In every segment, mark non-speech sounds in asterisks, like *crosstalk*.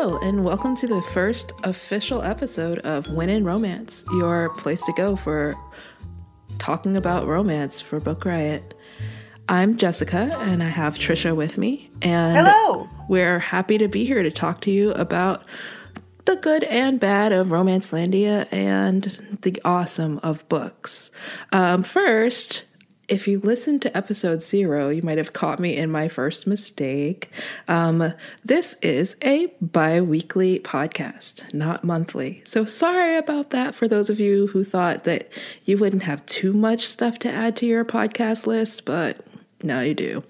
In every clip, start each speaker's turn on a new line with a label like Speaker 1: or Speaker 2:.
Speaker 1: Hello, and welcome to the first official episode of When in Romance, your place to go for talking about romance for Book Riot. I'm Jessica, and I have Trisha with me. And
Speaker 2: Hello.
Speaker 1: we're happy to be here to talk to you about the good and bad of Romance Landia and the awesome of books. Um, first, if you listened to episode zero, you might have caught me in my first mistake. Um, this is a bi weekly podcast, not monthly. So sorry about that for those of you who thought that you wouldn't have too much stuff to add to your podcast list, but now you do.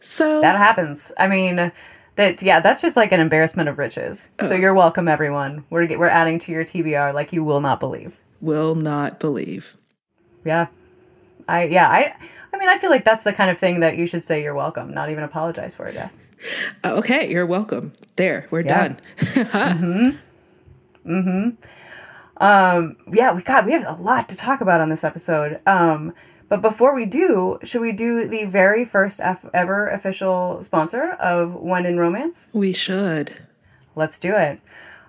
Speaker 1: So
Speaker 2: That happens. I mean, that yeah, that's just like an embarrassment of riches. So you're welcome, everyone. We're we're adding to your TBR like you will not believe.
Speaker 1: will not believe.
Speaker 2: Yeah, I yeah I I mean I feel like that's the kind of thing that you should say you're welcome, not even apologize for it, Jess.
Speaker 1: Uh, Okay, you're welcome. There, we're
Speaker 2: Yeah.
Speaker 1: done. *laughs*
Speaker 2: Um, yeah, we got we have a lot to talk about on this episode. Um, but before we do, should we do the very first F- ever official sponsor of When in Romance?
Speaker 1: We should.
Speaker 2: Let's do it.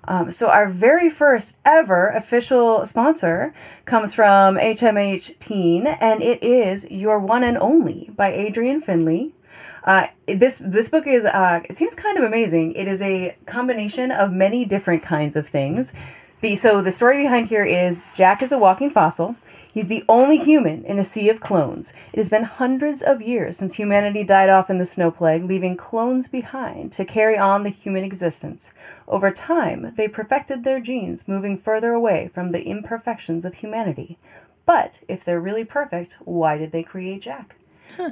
Speaker 2: Um, so our very first ever official sponsor comes from HMH Teen, and it is Your One and Only by Adrianne Finlay. Uh, this this book is uh, it seems kind of amazing. It is a combination of many different kinds of things. The so the story behind here is Jack is a walking fossil. He's the only human in a sea of clones. It has been hundreds of years since humanity died off in the snow plague, leaving clones behind to carry on the human existence. Over time, they perfected their genes, moving further away from the imperfections of humanity. But if they're really perfect, why did they create Jack?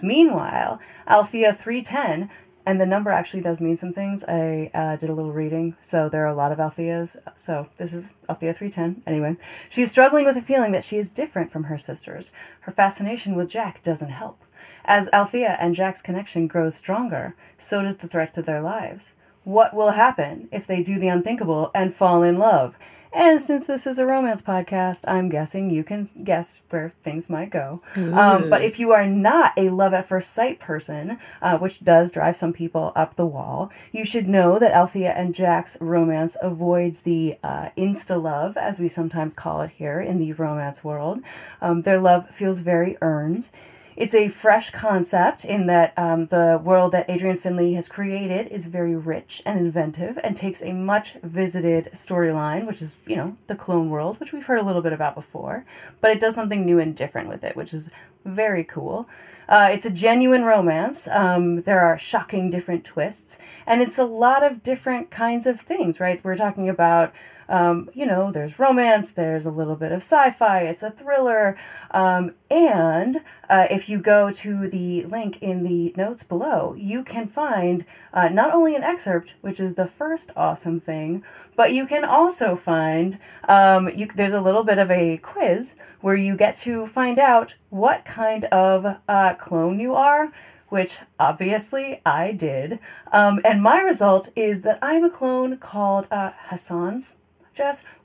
Speaker 2: Meanwhile, Althea 310, and the number actually does mean some things. I uh, did a little reading, so there are a lot of Altheas. So this is Althea 310. Anyway, she's struggling with a feeling that she is different from her sisters. Her fascination with Jack doesn't help. As Althea and Jack's connection grows stronger, so does the threat to their lives. What will happen if they do the unthinkable and fall in love? And since this is a romance podcast, I'm guessing you can guess where things might go. Um, but if you are not a love at first sight person, uh, which does drive some people up the wall, you should know that Althea and Jack's romance avoids the uh, insta love, as we sometimes call it here in the romance world. Um, their love feels very earned. It's a fresh concept in that um, the world that Adrianne Finlay has created is very rich and inventive and takes a much visited storyline, which is, you know, the clone world, which we've heard a little bit about before, but it does something new and different with it, which is very cool. Uh, it's a genuine romance. Um, there are shocking different twists, and it's a lot of different kinds of things, right? We're talking about um, you know, there's romance, there's a little bit of sci fi, it's a thriller. Um, and uh, if you go to the link in the notes below, you can find uh, not only an excerpt, which is the first awesome thing, but you can also find um, you, there's a little bit of a quiz where you get to find out what kind of uh, clone you are which obviously I did. Um, and my result is that I'm a clone called uh, Hassan's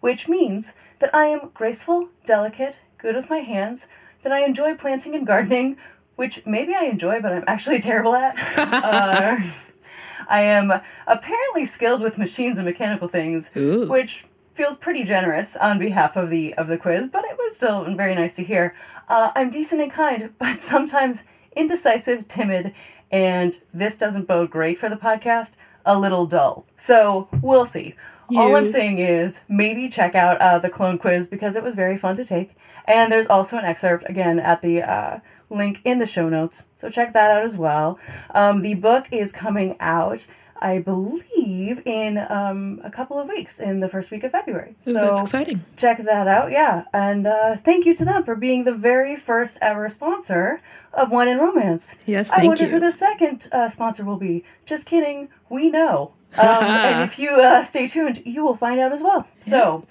Speaker 2: Which means that I am graceful, delicate, good with my hands, that I enjoy planting and gardening, which maybe I enjoy, but I'm actually *laughs* terrible at. uh, *laughs* I am apparently skilled with machines and mechanical things,
Speaker 1: Ooh.
Speaker 2: which feels pretty generous on behalf of the of the quiz, but it was still very nice to hear. Uh, I'm decent and kind, *laughs* but sometimes indecisive, timid, and this doesn't bode great for the podcast. A little dull. So we'll see. All I'm saying is maybe check out uh, the clone quiz because it was very fun to take. And there's also an excerpt again at the uh, link in the show notes, so check that out as well. Um, the book is coming out I believe, in um, a couple of weeks, in the first week of February.
Speaker 1: Ooh,
Speaker 2: So
Speaker 1: that's exciting.
Speaker 2: check that out, yeah. And uh, thank you to them for being the very first ever sponsor of When in Romance.
Speaker 1: Yes, thank you.
Speaker 2: I wonder
Speaker 1: you.
Speaker 2: who the second uh, sponsor will be. Just kidding, we know. Um, *laughs* and if you uh, stay tuned, you will find out as well. So,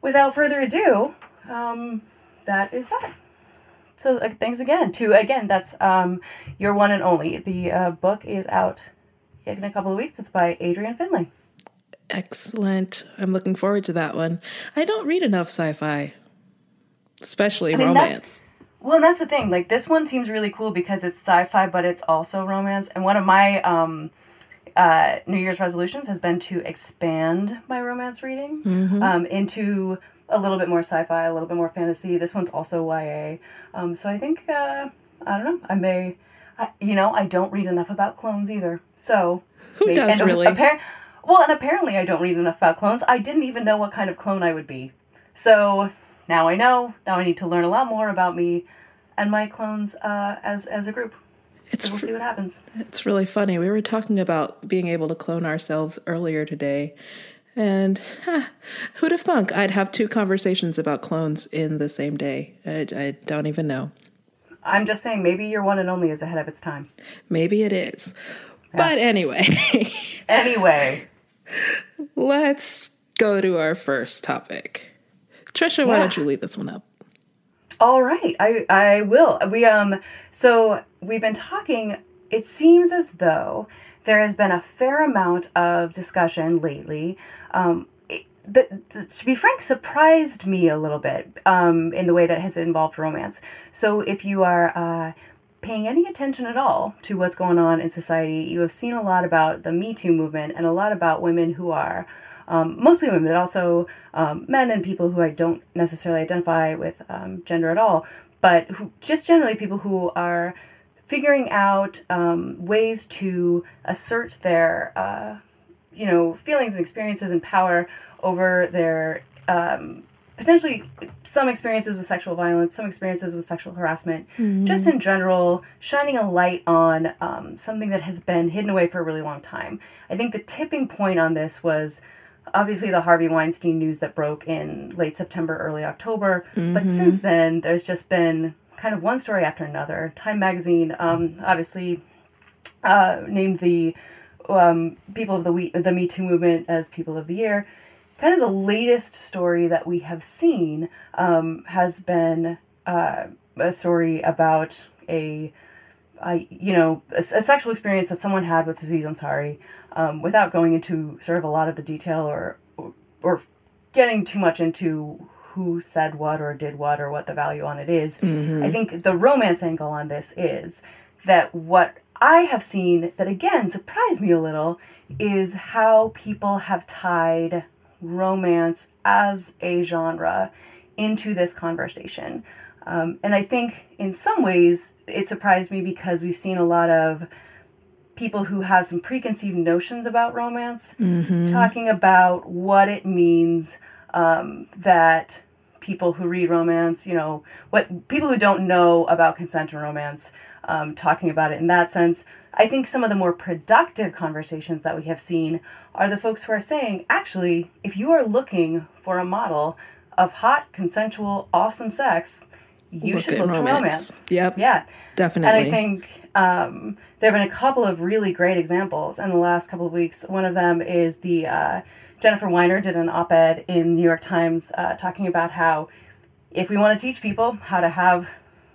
Speaker 2: without further ado, um, that is that. So uh, thanks again to again that's um, your one and only. The uh, book is out in a couple of weeks. It's by Adrianne Finlay.
Speaker 1: Excellent. I'm looking forward to that one. I don't read enough sci-fi, especially
Speaker 2: mean,
Speaker 1: romance.
Speaker 2: Well, and that's the thing. Like this one seems really cool because it's sci-fi, but it's also romance. And one of my um, uh, New Year's resolutions has been to expand my romance reading um, into a little bit more sci-fi, a little bit more fantasy. This one's also YA. Um, so I think uh, I don't know. I may, I, you know, I don't read enough about clones either. So *laughs*
Speaker 1: Who does
Speaker 2: and
Speaker 1: really?
Speaker 2: appar- well, and apparently I don't read enough about clones. I didn't even know what kind of clone I would be. So now I know. Now I need to learn a lot more about me and my clones uh, as as a group.
Speaker 1: It's
Speaker 2: We'll see what happens.
Speaker 1: It's really funny. We were talking about being able to clone ourselves earlier today. And huh, who'd have thunk I'd have two conversations about clones in the same day? I, I don't even know.
Speaker 2: I'm just saying, maybe your one and only is ahead of its time.
Speaker 1: Maybe it is. But anyway, *laughs*
Speaker 2: Anyway,
Speaker 1: let's go to our first topic. Trisha, why don't you lead this one up?
Speaker 2: All right, I I will. We um, so we've been talking. It seems as though there has been a fair amount of discussion lately. Um, the, the, to be frank, surprised me a little bit um, in the way that has involved romance. So if you are uh, paying any attention at all to what's going on in society, you have seen a lot about the Me Too movement and a lot about women who are um, mostly women, but also um, men and people who I don't necessarily identify with um, gender at all, but who just generally people who are figuring out um, ways to assert their uh, you know feelings and experiences and power over their um, potentially some experiences with sexual violence, some experiences with sexual harassment, just in general, shining a light on um, something that has been hidden away for a really long time. I think the tipping point on this was obviously the Harvey Weinstein news that broke in late September, early October, but since then, there's just been kind of one story after another. Time magazine, um, obviously uh, named the um, people of the we- the Me Too movement as People of the Year. Kind of the latest story that we have seen um, has been uh, a story about a, I you know a, a sexual experience that someone had with Aziz Ansari, um, without going into sort of a lot of the detail or or, or getting too much into who said what or did what or what the value on it is. I think the romance angle on this is that what I have seen that again surprised me a little is how people have tied romance as a genre into this conversation. Um, and I think in some ways it surprised me because we've seen a lot of people who have some preconceived notions about romance talking about what it means um, that people who read romance, you know, what people who don't know about consent and romance, um, talking about it in that sense. I think some of the more productive conversations that we have seen are the folks who are saying, actually, if you are looking for a model of hot, consensual, awesome sex, you
Speaker 1: Look
Speaker 2: should look to
Speaker 1: romance.
Speaker 2: romance.
Speaker 1: Yep.
Speaker 2: Yeah.
Speaker 1: Definitely.
Speaker 2: And I think um, there have been a couple of really great examples in the last couple of weeks. One of them is the uh, Jennifer Weiner did an op ed in New York Times uh, talking about how if we want to teach people how to have,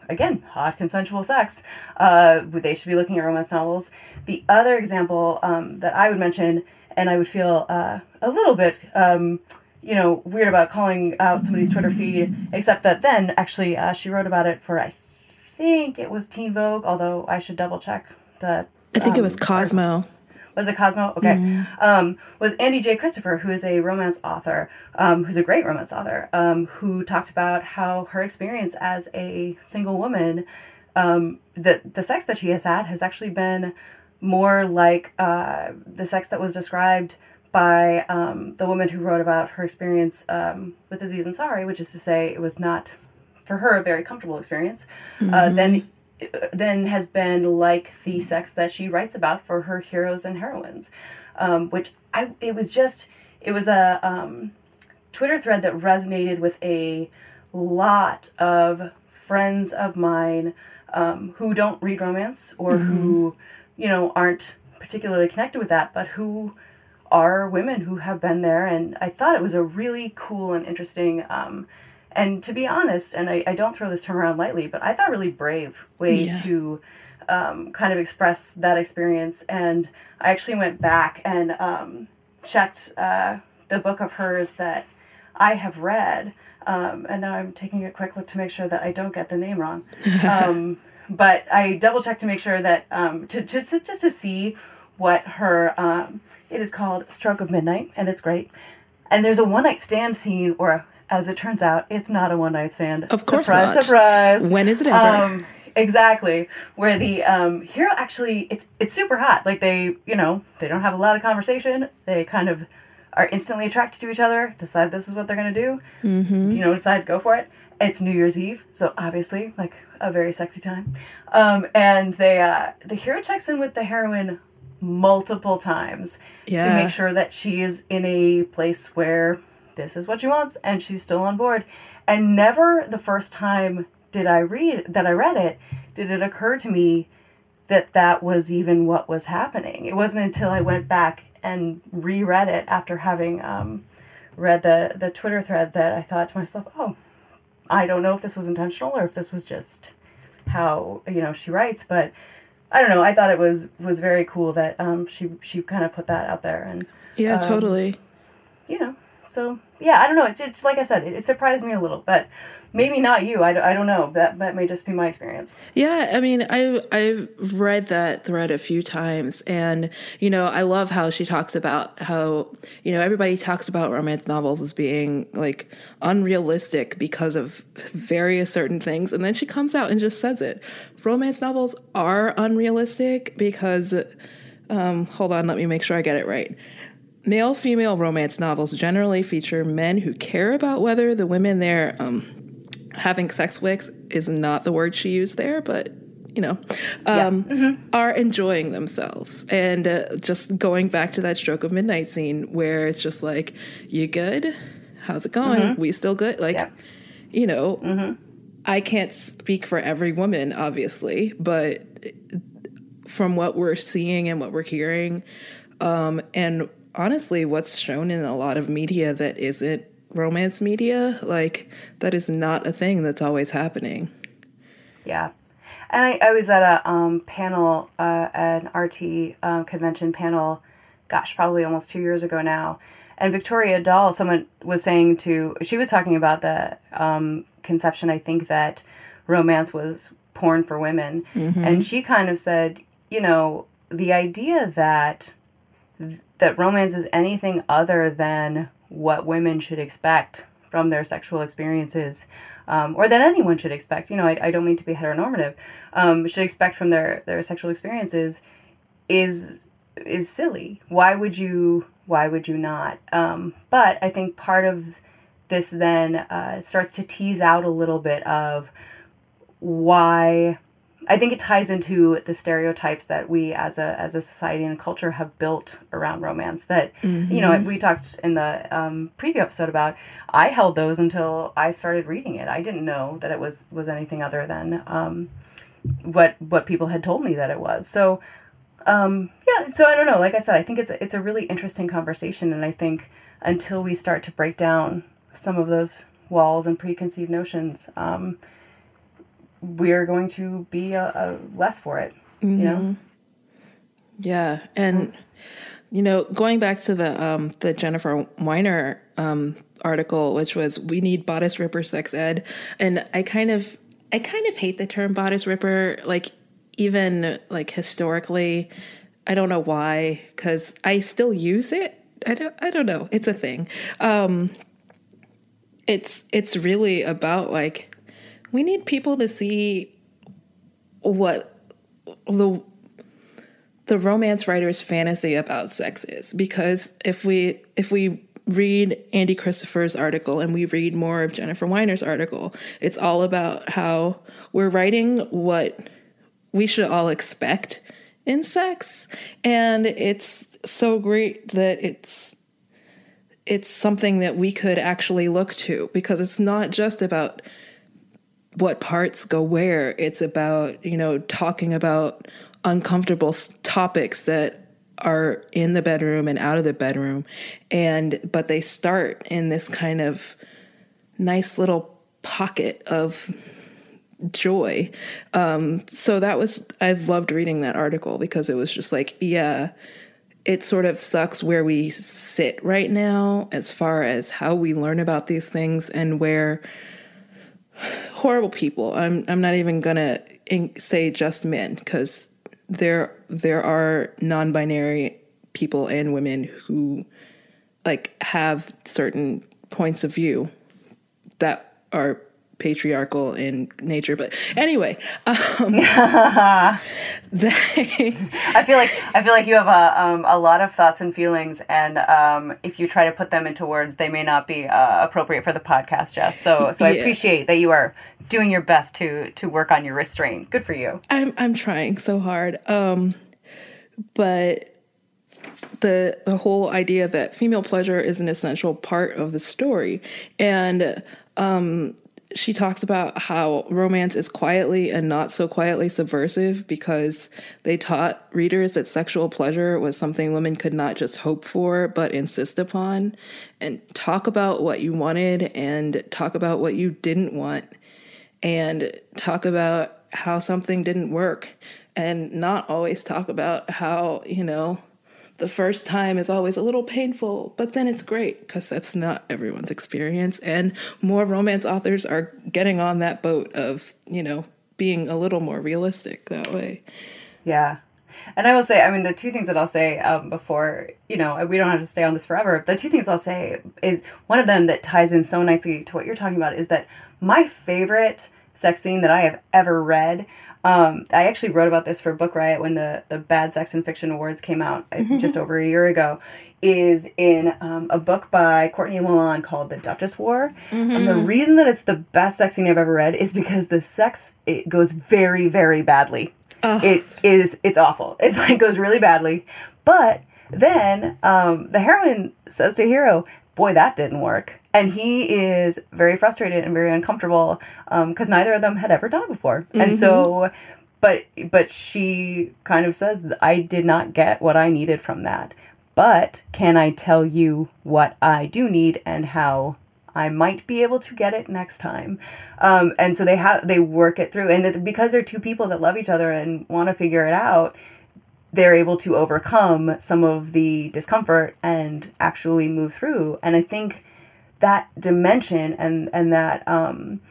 Speaker 2: again, hot consensual sex, uh, they should be looking at romance novels. The other example um, that I would mention, and I would feel uh, a little bit. Um, you know, weird about calling out somebody's Twitter feed, except that then actually uh, she wrote about it for I think it was Teen Vogue, although I should double check the.
Speaker 1: I think it
Speaker 2: um,
Speaker 1: was Cosmo.
Speaker 2: Was it Cosmo? Okay. Um, was Andie J. Christopher, who is a romance author, um, who's a great romance author, um, who talked about how her experience as a single woman, um, the the sex that she has had has actually been more like uh, the sex that was described by um, the woman who wrote about her experience um, with Aziz Ansari, which is to say, it was not for her a very comfortable experience. Uh, then then has been like the sex that she writes about for her heroes and heroines. um, which I it was just it was a um, Twitter thread that resonated with a lot of friends of mine um, who don't read romance or mm-hmm. who you know aren't particularly connected with that, but who are women who have been there. And I thought it was a really cool and interesting. Um, and to be honest, and I, I don't throw this term around lightly, but I thought really brave way yeah. to um, kind of express that experience. And I actually went back and um, checked uh, the book of hers that I have read. Um, and now I'm taking a quick look to make sure that I don't get the name wrong. *laughs* Um, but I double checked to make sure that um, to just to, just to see what her um, it is called Stroke of Midnight, and it's great. And there's a one night stand scene, or as it turns out, it's not a one night stand.
Speaker 1: Of course,
Speaker 2: surprise,
Speaker 1: not.
Speaker 2: surprise.
Speaker 1: When is it ever?
Speaker 2: Um, exactly, where the um, hero actually it's it's super hot. Like they, you know, they don't have a lot of conversation. They kind of are instantly attracted to each other. Decide this is what they're gonna do.
Speaker 1: Mm-hmm.
Speaker 2: You know, decide go for it. It's New Year's Eve, so obviously like a very sexy time. Um, and they uh, the hero checks in with the heroine multiple times yeah. to make sure that she is in a place where this is what she wants and she's still on board. And never the first time did I read that I read it did it occur to me that that was even what was happening. It wasn't until I went back and reread it after having um, read the the Twitter thread that I thought to myself, "Oh, I don't know if this was intentional or if this was just how you know she writes, but I don't know. I thought it was was very cool that um, she she kind of put that out there and
Speaker 1: yeah,
Speaker 2: um,
Speaker 1: totally.
Speaker 2: You know, so yeah, I don't know. It's, it's like I said, it, it surprised me a little, but maybe not you. I, I don't know. That that may just be my experience.
Speaker 1: Yeah, I mean, I I've read that thread a few times, and you know, I love how she talks about how you know everybody talks about romance novels as being like unrealistic because of various certain things, and then she comes out and just says it. Romance novels are unrealistic because, um, hold on, let me make sure I get it right. Male female romance novels generally feature men who care about whether the women they're um, having sex with is not the word she used there, but you know, um, yeah. mm-hmm. are enjoying themselves. And uh, just going back to that stroke of midnight scene where it's just like, you good? How's it going? Mm-hmm. We still good? Like, yeah. you know,
Speaker 2: mm-hmm.
Speaker 1: I can't speak for every woman, obviously, but from what we're seeing and what we're hearing, um, and honestly, what's shown in a lot of media that isn't romance media, like that is not a thing that's always happening.
Speaker 2: Yeah. And I, I was at a um, panel, uh, an RT um, convention panel, gosh, probably almost two years ago now. And Victoria Dahl, someone was saying to, she was talking about the um, conception, I think, that romance was porn for women. Mm-hmm. And she kind of said, you know, the idea that that romance is anything other than what women should expect from their sexual experiences, um, or that anyone should expect. You know, I, I don't mean to be heteronormative. Um, should expect from their their sexual experiences is is silly. Why would you? Why would you not? Um, but I think part of this then uh, starts to tease out a little bit of why I think it ties into the stereotypes that we as a as a society and culture have built around romance. That mm-hmm. you know mm-hmm. we talked in the um, preview episode about. I held those until I started reading it. I didn't know that it was was anything other than um, what what people had told me that it was. So um, yeah, so I don't know. Like I said, I think it's it's a really interesting conversation, and I think until we start to break down some of those walls and preconceived notions. Um, we're going to be a, a less for it. Mm-hmm. You know. Mm-hmm.
Speaker 1: Yeah, and you know, going back to the um, the Jennifer Weiner um, article, which was "We need bodice ripper sex ed," and I kind of I kind of hate the term bodice ripper, like even like historically. I don't know why, because I still use it. I don't. I don't know. It's a thing. Um, it's it's really about like we need people to see what the the romance writer's fantasy about sex is. Because if we if we read Andie Christopher's article and we read more of Jennifer Weiner's article, it's all about how we're writing what we should all expect in sex. And it's so great that it's it's something that we could actually look to because it's not just about what parts go where. It's about, you know, talking about uncomfortable topics that are in the bedroom and out of the bedroom and but they start in this kind of nice little pocket of joy um, so that was i loved reading that article because it was just like yeah it sort of sucks where we sit right now as far as how we learn about these things and where horrible people. I'm i'm not even to say just men cuz there there are non-binary people and women who like have certain points of view that are patriarchal in nature but anyway um, *laughs*
Speaker 2: they i feel like i feel like you have a, um, a lot of thoughts and feelings and um, if you try to put them into words they may not be uh, appropriate for the podcast jess. So so i appreciate that you are doing your best to to work on your restraint. Good for you.
Speaker 1: I'm i'm trying so hard um but the the whole idea that female pleasure is an essential part of the story and um she talks about how romance is quietly and not so quietly subversive because they taught readers that sexual pleasure was something women could not just hope for but insist upon and talk about what you wanted and talk about what you didn't want and talk about how something didn't work and not always talk about how, you know, the first time is always a little painful, but then it's great because that's not everyone's experience. And more romance authors are getting on that boat of, you know, being a little more realistic that way.
Speaker 2: Yeah. And I will say, I mean, the two things that I'll say um, before, you know, we don't have to stay on this forever. The two things I'll say is one of them that ties in so nicely to what you're talking about is that my favorite sex scene that I have ever read um, I actually wrote about this for Book Riot when the, the Bad Sex in Fiction Awards came out uh, just over a year ago. Is in um, a book by Courtney Milan called The Duchess War. Mm-hmm. And the reason that it's the best sex scene I've ever read is because the sex it goes very, very badly. It is it's awful. *laughs* It like goes really badly. But then um, the heroine says to Hero, boy, that didn't work. And he is very frustrated and very uncomfortable because um, neither of them had ever done it before. Mm-hmm. And so, but but she kind of says, I did not get what I needed from that. But can I tell you what I do need and how I might be able to get it next time. Um, and so they have they work it through, and because they're two people that love each other and want to figure it out, they're able to overcome some of the discomfort and actually move through. And I think that dimension and and that um,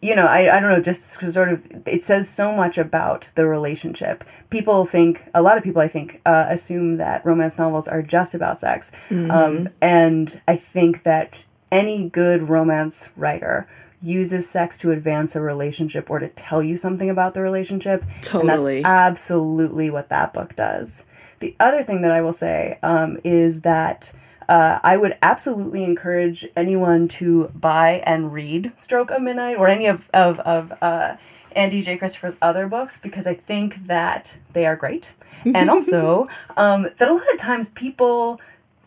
Speaker 2: you know I, I don't know just sort of it says so much about the relationship people think a lot of people i think uh, assume that romance novels are just about sex mm-hmm. um, and i think that any good romance writer uses sex to advance a relationship or to tell you something about the relationship.
Speaker 1: Totally.
Speaker 2: And that's absolutely what that book does. The other thing that I will say um, is that uh, I would absolutely encourage anyone to buy and read Stroke of Midnight or any of, of, of uh, Andie J. Christopher's other books because I think that they are great. and *laughs* also um, that a lot of times people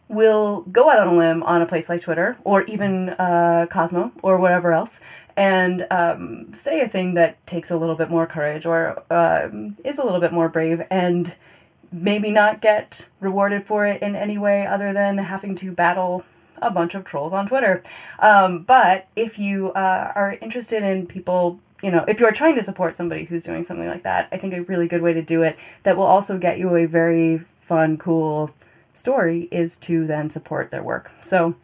Speaker 2: will go out on a limb on a place like Twitter or even uh, Cosmo or whatever else and um, say a thing that takes a little bit more courage or um, is a little bit more brave and maybe not get rewarded for it in any way other than having to battle a bunch of trolls on Twitter. Um, but if you uh, are interested in people you know, if you are trying to support somebody who's doing something like that, I think a really good way to do it that will also get you a very fun, cool story is to then support their work. So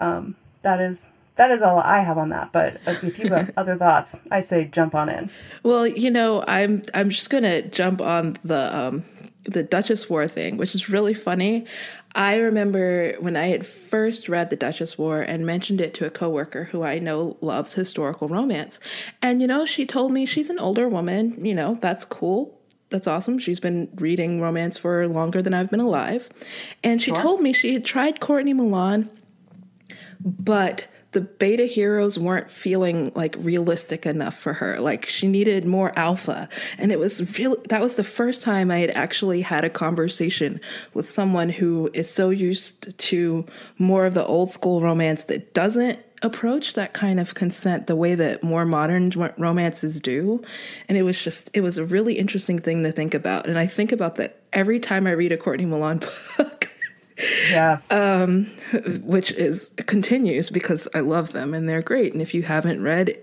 Speaker 2: um, that is that is all I have on that. But if you have *laughs* other thoughts, I say jump on in.
Speaker 1: Well, you know, I'm I'm just gonna jump on the um, the Duchess War thing, which is really funny. I remember when I had first read The Duchess War and mentioned it to a coworker who I know loves historical romance. And you know, she told me she's an older woman, you know, that's cool that's awesome. She's been reading romance for longer than I've been alive. And she sure. told me she had tried Courtney Milan, but the beta heroes weren't feeling like realistic enough for her. Like she needed more alpha. And it was really, that was the first time I had actually had a conversation with someone who is so used to more of the old school romance that doesn't approach that kind of consent the way that more modern romances do. And it was just, it was a really interesting thing to think about. And I think about that every time I read a Courtney Milan *laughs* book.
Speaker 2: Yeah.
Speaker 1: um, which is continues because I love them and they're great. And if you haven't read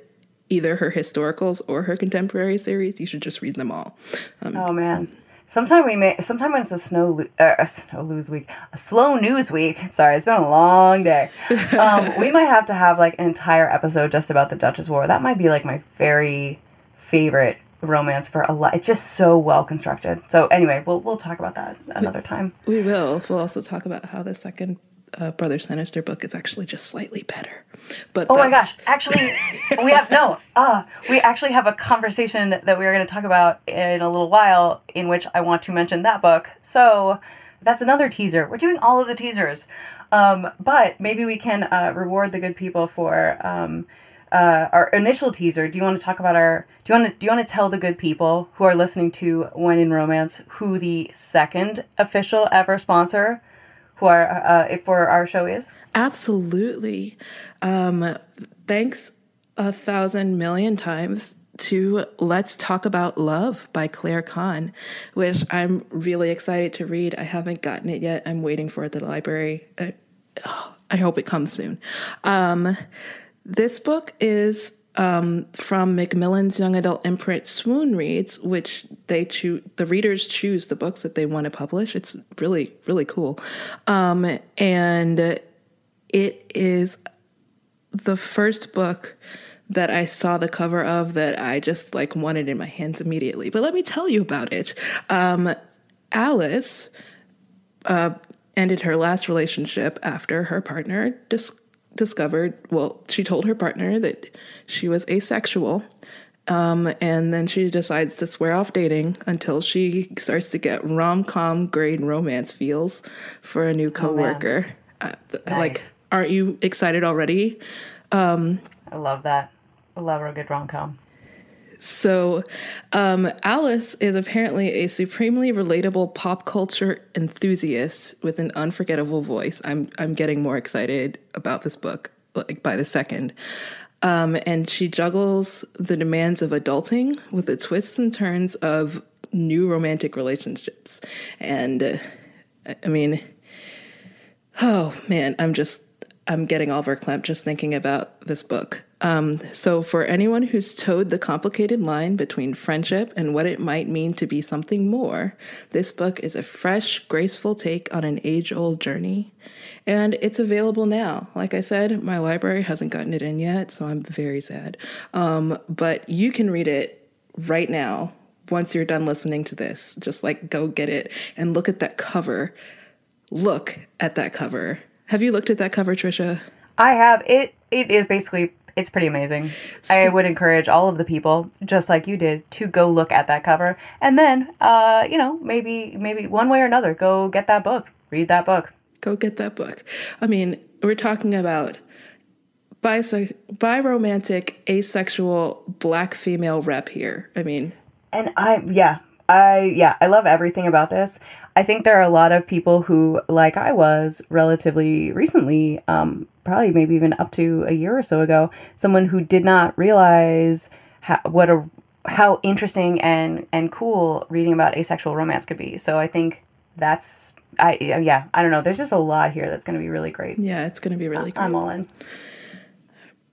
Speaker 1: either her historicals or her contemporary series, you should just read them all.
Speaker 2: Um, oh man. Sometime we may. Sometime when it's a snow, uh, a snow lose week, a slow news week. Sorry, it's been a long day. *laughs* Um, we might have to have like an entire episode just about the Duchess War. That might be like my very favorite romance for a lot. It's just so well constructed. So anyway, we'll we'll talk about that another time.
Speaker 1: We will. We'll also talk about how the second uh, Brother Sinister book is actually just slightly better. But
Speaker 2: oh my gosh, actually, *laughs* we have no. Uh, we actually have a conversation that we are going to talk about in a little while, in which I want to mention that book. So that's another teaser. We're doing all of the teasers, um, but maybe we can uh, reward the good people for. Um, uh, our initial teaser. Do you want to talk about our? Do you want to? Do you want to tell the good people who are listening to When in Romance who the second official ever sponsor who our uh, for our show is?
Speaker 1: Absolutely. Um, thanks a thousand million times to Let's Talk About Love by Claire Kann, which I'm really excited to read. I haven't gotten it yet. I'm waiting for it at the library. I, oh, I hope it comes soon. Um, this book is um, from Macmillan's young adult imprint Swoon Reads, which they choose the readers choose the books that they want to publish. It's really really cool, um, and it is the first book that I saw the cover of that I just like wanted in my hands immediately. But let me tell you about it. Um, Alice uh, ended her last relationship after her partner dis- discovered, well, she told her partner that she was asexual. Um, and then she decides to swear off dating until she starts to get rom com grade romance feels for a new oh, coworker. Oh, uh, nice. Like, aren't you excited already? Um,
Speaker 2: I love that. I love a good rom com.
Speaker 1: So, um, Alice is apparently a supremely relatable pop culture enthusiast with an unforgettable voice. I'm I'm getting more excited about this book like by the second. Um, and she juggles the demands of adulting with the twists and turns of new romantic relationships. And uh, I mean, oh man, I'm just I'm getting all verklempt just thinking about this book. Um, so, for anyone who's toed the complicated line between friendship and what it might mean to be something more, this book is a fresh, graceful take on an age old journey. And it's available now. Like I said, my library hasn't gotten it in yet, so I'm very sad. Um, but you can read it right now once you're done listening to this. Just like go get it and look at that cover. Look at that cover have you looked at that cover, Trisha?
Speaker 2: I have. It it is basically it's pretty amazing. So, I would encourage all of the people, just like you did, to go look at that cover, and then, uh, you know, maybe maybe one way or another, go get that book, read that book.
Speaker 1: Go get that book. I mean, we're talking about bise- biromantic, asexual, black female rep here. I mean,
Speaker 2: and I yeah, I yeah, I love everything about this. I think there are a lot of people who, like I was relatively recently, um, probably maybe even up to a year or so ago, someone who did not realize how, what a how interesting and and cool reading about asexual romance could be. So I think that's I yeah I don't know. There's just a lot here that's going to be really great.
Speaker 1: Yeah, it's going to be really great.
Speaker 2: I'm all in.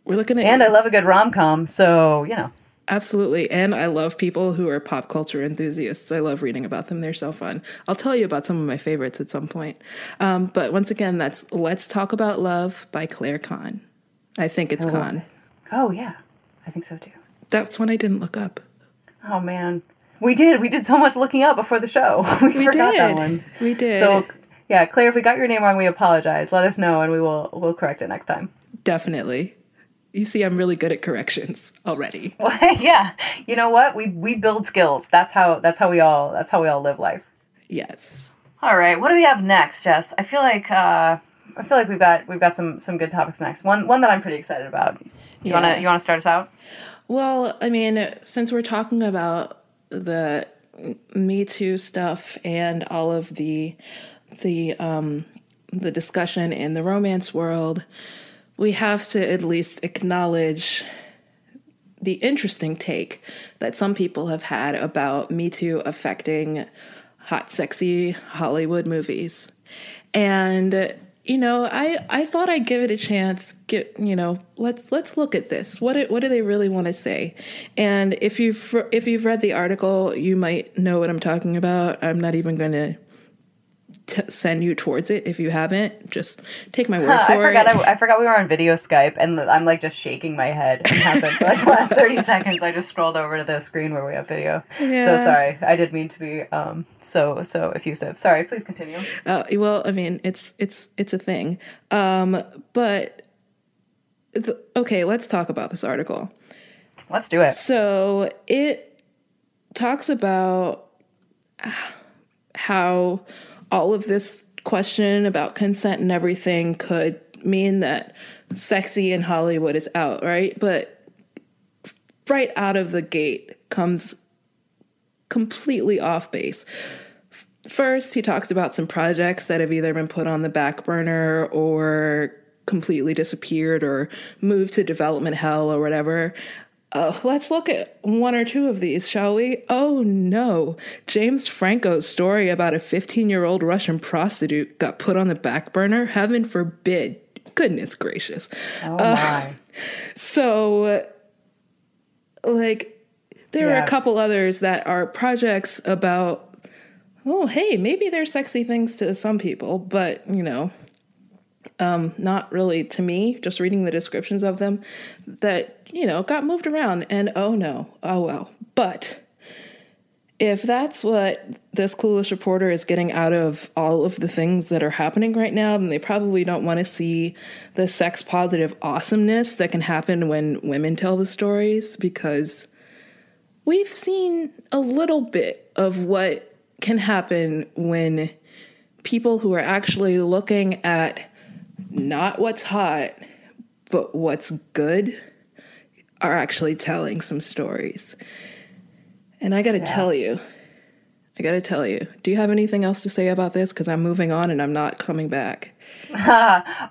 Speaker 1: We're looking at
Speaker 2: and I love a good rom com. So you know.
Speaker 1: Absolutely. And I love people who are pop culture enthusiasts. I love reading about them. They're so fun. I'll tell you about some of my favorites at some point. Um, but once again, that's Let's Talk About Love by Claire Kann. I think it's Kann.
Speaker 2: Oh, yeah. I think so too.
Speaker 1: That's one I didn't look up.
Speaker 2: Oh, man. We did. We did so much looking up before the show. *laughs* we, we forgot did. that one.
Speaker 1: We did.
Speaker 2: So, yeah, Claire, if we got your name wrong, we apologize. Let us know and we will we'll correct it next time.
Speaker 1: Definitely. You see, I'm really good at corrections already. *laughs*
Speaker 2: Well, yeah, you know what? We we build skills. That's how that's how we all that's how we all live life.
Speaker 1: Yes.
Speaker 2: All right. What do we have next, Jess? I feel like uh, I feel like we've got we've got some some good topics next. One one that I'm pretty excited about. You
Speaker 1: Yeah.
Speaker 2: wanna you wanna start us out?
Speaker 1: Well, I mean, since we're talking about the Me Too stuff and all of the the um the discussion in the romance world, we have to at least acknowledge the interesting take that some people have had about Me Too affecting hot, sexy Hollywood movies. And you know, I I thought I'd give it a chance. Get you know, let's let's look at this. What what do they really want to say? And if you've if you've read the article, you might know what I'm talking about. I'm not even going to t- send you towards it if you haven't. Just take my word
Speaker 2: I
Speaker 1: for
Speaker 2: forgot
Speaker 1: it.
Speaker 2: I, I forgot we were on video Skype and I'm like just shaking my head. It happened for like the last *laughs* thirty seconds. I just scrolled over to the screen where we have video. So sorry. I did mean to be um so so effusive. Sorry, please continue.
Speaker 1: Uh, well, I mean, it's it's it's a thing. Um, but the, okay, let's talk about this article.
Speaker 2: Let's do it.
Speaker 1: So it talks about how all of this question about consent and everything could mean that sexy in Hollywood is out, right? But right out of the gate comes completely off base. First, he talks about some projects that have either been put on the back burner or completely disappeared or moved to development hell or whatever. Uh, let's look at one or two of these, shall we? Oh no. James Franco's story about a 15 year old Russian prostitute got put on the back burner. Heaven forbid. Goodness gracious.
Speaker 2: Oh my. *laughs*
Speaker 1: So, like, there are a couple others that are projects about, oh, hey, maybe they're sexy things to some people, but, you know, um, not really to me, just reading the descriptions of them that, you know, got moved around and oh no, oh well. But if that's what this clueless reporter is getting out of all of the things that are happening right now, then they probably don't want to see the sex positive awesomeness that can happen when women tell the stories because we've seen a little bit of what can happen when people who are actually looking at not what's hot, but what's good are actually telling some stories. And I gotta tell you, I gotta tell you, do you have anything else to say about this? Because I'm moving on and I'm not coming back. *laughs*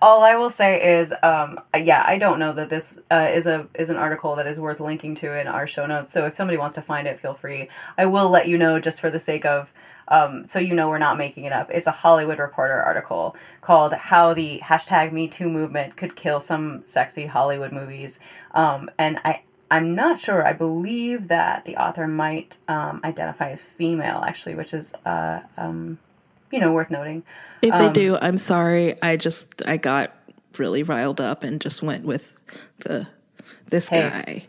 Speaker 2: All I will say is, um, yeah, I don't know that this uh, is a is an article that is worth linking to in our show notes. So if somebody wants to find it, feel free. I will let you know just for the sake of, um, so you know we're not making it up. It's a Hollywood Reporter article called "How the hashtag Me Too movement could kill some sexy Hollywood movies," um, and I. I'm not sure. I believe that the author might um, identify as female, actually, which is, uh, um, you know, worth noting.
Speaker 1: If they do, I'm sorry. I just I got really riled up and just went with the this
Speaker 2: Hey.
Speaker 1: guy.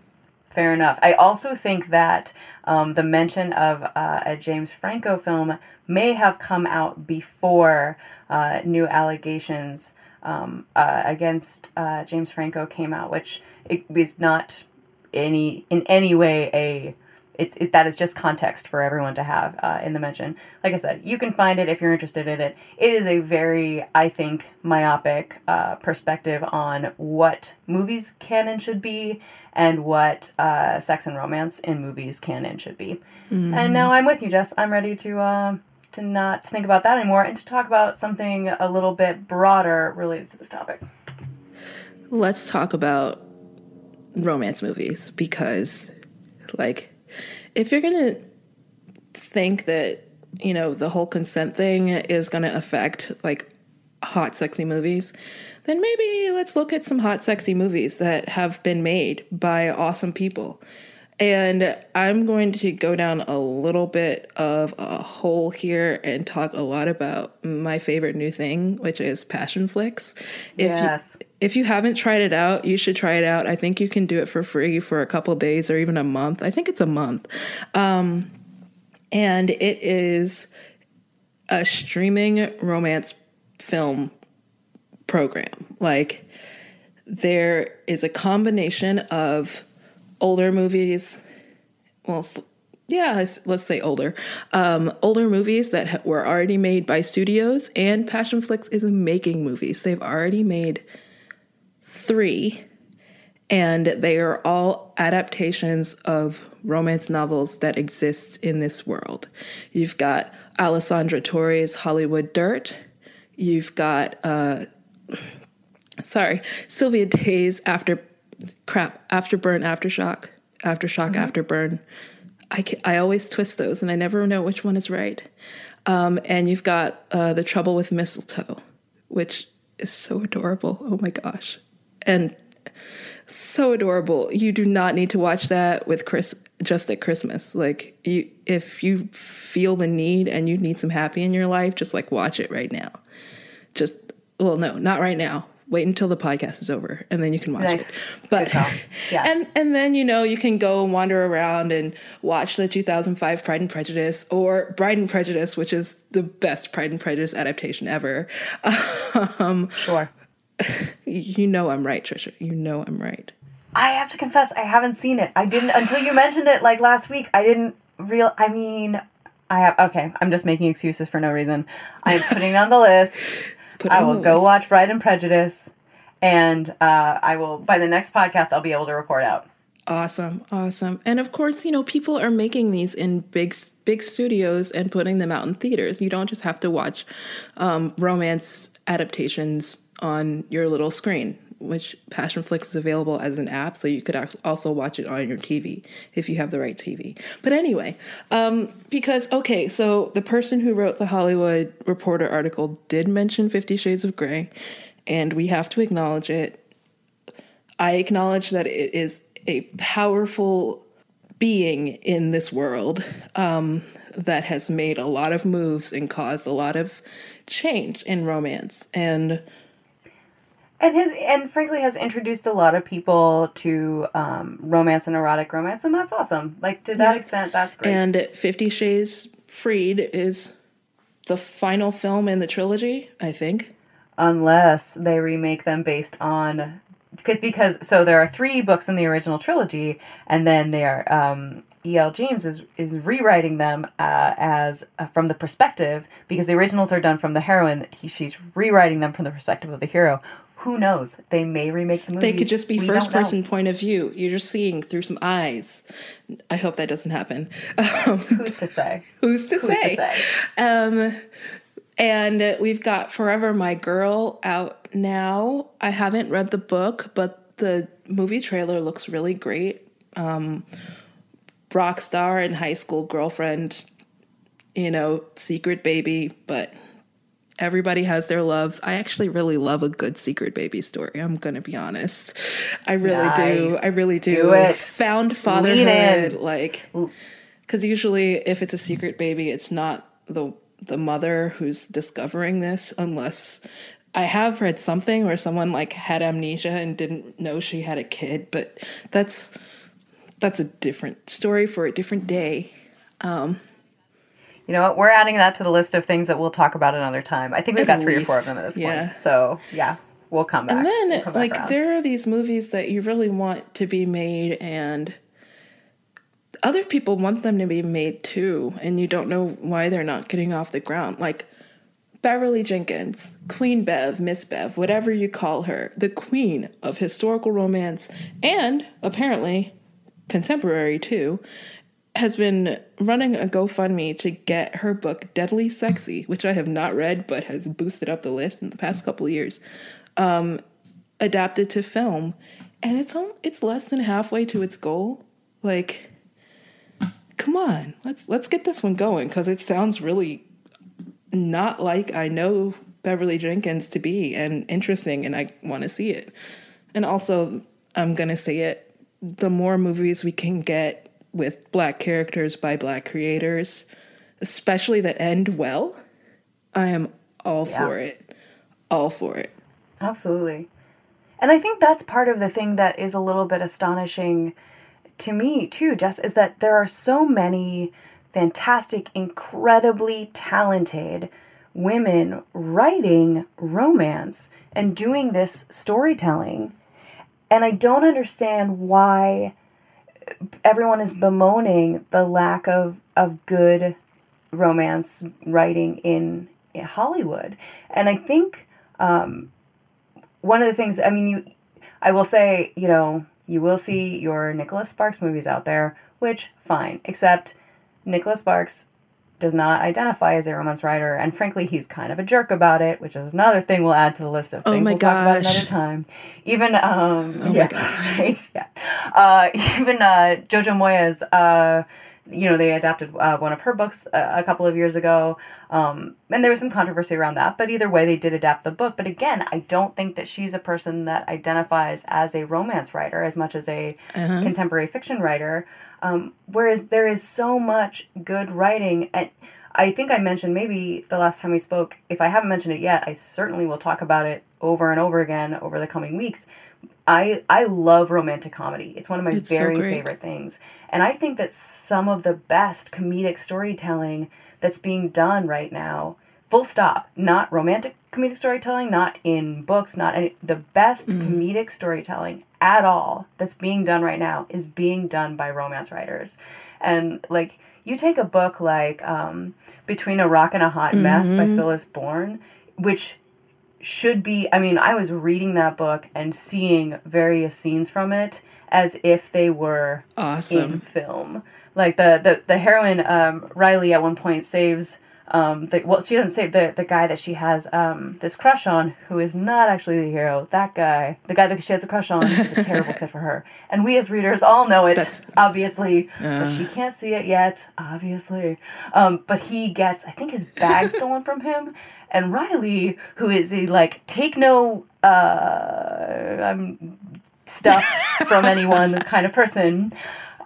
Speaker 2: Fair enough. I also think that um, the mention of uh, a James Franco film may have come out before uh, new allegations um, uh, against uh, James Franco came out, which is not any in any way a it's it, that is just context for everyone to have uh, in the mention. Like I said, you can find it if you're interested in it. It is a very, I think, myopic uh, perspective on what movies can and should be, and what uh, sex and romance in movies can and should be. And now I'm with you, Jess. I'm ready to uh, to not think about that anymore and to talk about something a little bit broader related to this topic.
Speaker 1: Let's talk about romance movies because like if you're going to think that you know the whole consent thing is going to affect like hot sexy movies then maybe let's look at some hot sexy movies that have been made by awesome people and i'm going to go down a little bit of a hole here and talk a lot about my favorite new thing which is Passionflix if
Speaker 2: Yes.
Speaker 1: you, if you haven't tried it out you should try it out i think you can do it for free for a couple days or even a month i think it's a month um, and it is a streaming romance film program. Like there is a combination of older movies, well, yeah, let's- say older, um, older movies that were already made by studios, and Passionflix is making movies. They've already made three, and they are all adaptations of romance novels that exist in this world. You've got Alessandra Torre's Hollywood Dirt. You've got uh, sorry, Sylvia Day's After crap Afterburn Aftershock Aftershock Afterburn. I ca I always twist those and I never know which one is right. Um, and you've got uh, the Trouble with Mistletoe, which is so adorable. Oh my gosh, and so adorable. You do not need to watch that with Chris just at Christmas. Like you, if you feel the need and you need some happy in your life, just like watch it right now. Just well, no, not right now. Wait until the podcast is over and then you can watch
Speaker 2: Nice.
Speaker 1: it. But *laughs*
Speaker 2: Yeah.
Speaker 1: and and then you know you can go and wander around and watch the 2005 Pride and Prejudice or Bride and Prejudice, which is the best Pride and Prejudice adaptation ever. *laughs* Um,
Speaker 2: Sure.
Speaker 1: You know I'm right, Trisha. You know I'm right.
Speaker 2: I have to confess, I haven't seen it. I didn't until you mentioned it like last week. I didn't real. I mean, I have. Okay, I'm just making excuses for no reason. I'm putting it on the list. *laughs*
Speaker 1: Put
Speaker 2: I will go
Speaker 1: list.
Speaker 2: watch Bride and Prejudice, and uh, I will by the next podcast I'll be able to report out.
Speaker 1: Awesome, awesome. And of course, you know, people are making these in big big studios and putting them out in theaters. You don't just have to watch um, romance adaptations on your little screen, which Passionflix is available as an app, so you could also watch it on your TV if you have the right TV. But anyway, um, because okay, so the person who wrote the Hollywood Reporter article did mention Fifty Shades of Grey, and we have to acknowledge it. I acknowledge that it is a powerful being in this world um, that has made a lot of moves and caused a lot of change in romance. And
Speaker 2: And his and frankly has introduced a lot of people to um, romance and erotic romance, and that's awesome. Like to that
Speaker 1: Yeah.
Speaker 2: extent, that's great.
Speaker 1: and Fifty Shades Freed is the final film in the trilogy, I think.
Speaker 2: unless they remake them based on because because so there are three books in the original trilogy and then they are um E.L. James is is rewriting them uh, as uh, from the perspective because the originals are done from the heroine. He, she's rewriting them from the perspective of the hero. Who knows? They may remake the movie.
Speaker 1: They could just be first person point of view. You're just seeing through some eyes. I hope that doesn't happen. *laughs* Um,
Speaker 2: Who's to say?
Speaker 1: who's to
Speaker 2: Who's to
Speaker 1: say?
Speaker 2: say?
Speaker 1: Um, and we've got Forever My Girl out now. I haven't read the book, but the movie trailer looks really great. Um, rock star and high school girlfriend, you know, secret baby, but everybody has their loves. I actually really love a good secret baby story. I'm going to be honest. I really do. I really do.
Speaker 2: Do.
Speaker 1: Found fatherhood, like because usually if it's a secret baby it's not the the mother who's discovering this unless i have read something where someone like had amnesia and didn't know she had a kid but that's that's a different story for a different day um,
Speaker 2: You know what? We're adding that to the list of things that we'll talk about another time. I think we've
Speaker 1: At
Speaker 2: got three or four of them at this
Speaker 1: yeah.
Speaker 2: point. So yeah, we'll come back.
Speaker 1: and then
Speaker 2: We'll back
Speaker 1: like
Speaker 2: around.
Speaker 1: there are these movies that you really want to be made and other people want them to be made too and you don't know why they're not getting off the ground like beverly jenkins queen bev miss bev whatever you call her the queen of historical romance and apparently contemporary too has been running a GoFundMe to get her book Deadly Sexy, which I have not read but has boosted up the list in the past couple years, um, adapted to film, and it's it's less than halfway to its goal. Like, come on, let's let's get this one going because it sounds really not like I know Beverly Jenkins to be and interesting, and I want to see it. And also, I'm gonna say it: the more movies we can get with black characters by black creators, especially that end well, I am all
Speaker 2: Yeah.
Speaker 1: for it. All for it.
Speaker 2: Absolutely. And I think that's part of the thing that is a little bit astonishing to me, too, Jess, is that there are so many fantastic, incredibly talented women writing romance and doing this storytelling. And I don't understand why everyone is bemoaning the lack of of good romance writing in, Hollywood, and I think um, one of the things I mean you, I will say you know you will see your Nicholas Sparks movies out there, which fine, except Nicholas Sparks does not identify as a romance writer, and frankly, he's kind of a jerk about it, which is another thing we'll add to the list of
Speaker 1: Oh
Speaker 2: things
Speaker 1: my
Speaker 2: we'll talk about another time. Even um,
Speaker 1: Oh
Speaker 2: yeah,
Speaker 1: gosh. *laughs*
Speaker 2: right, yeah. Uh, even uh, Jojo Moyes, uh, you know, they adapted uh, one of her books a, a couple of years ago, um, and there was some controversy around that. But either way, they did adapt the book. But again, I don't think that she's a person that identifies as a romance writer as much as a
Speaker 1: Uh-huh.
Speaker 2: contemporary fiction writer. Um, whereas there is so much good writing, and I think I mentioned maybe the last time we spoke. If I haven't mentioned it yet, I certainly will talk about it over and over again over the coming weeks. I I love romantic comedy. It's one of my
Speaker 1: It's
Speaker 2: very
Speaker 1: great.
Speaker 2: favorite things. And I think that some of the best comedic storytelling that's being done right now, full stop, not romantic comedic storytelling, not in books, not any the best comedic storytelling at all that's being done right now is being done by romance writers. And like you take a book like um, Between a Rock and a Hot Mess by Phyllis Bourne, which should be i mean i was reading that book and seeing various scenes from it as if they were in film. Like the the, the heroine um, riley at one point saves um, the, well she doesn't save the, the guy that she has um, this crush on who is not actually the hero. That guy the guy that she has a crush on is a terrible fit for her. *laughs* And we as readers all know it
Speaker 1: That's-
Speaker 2: obviously but she can't see it yet obviously. Um, but he gets i think his bag *laughs* stolen from him. And riley who is a like take no uh i'm stuff from *laughs* anyone kind of person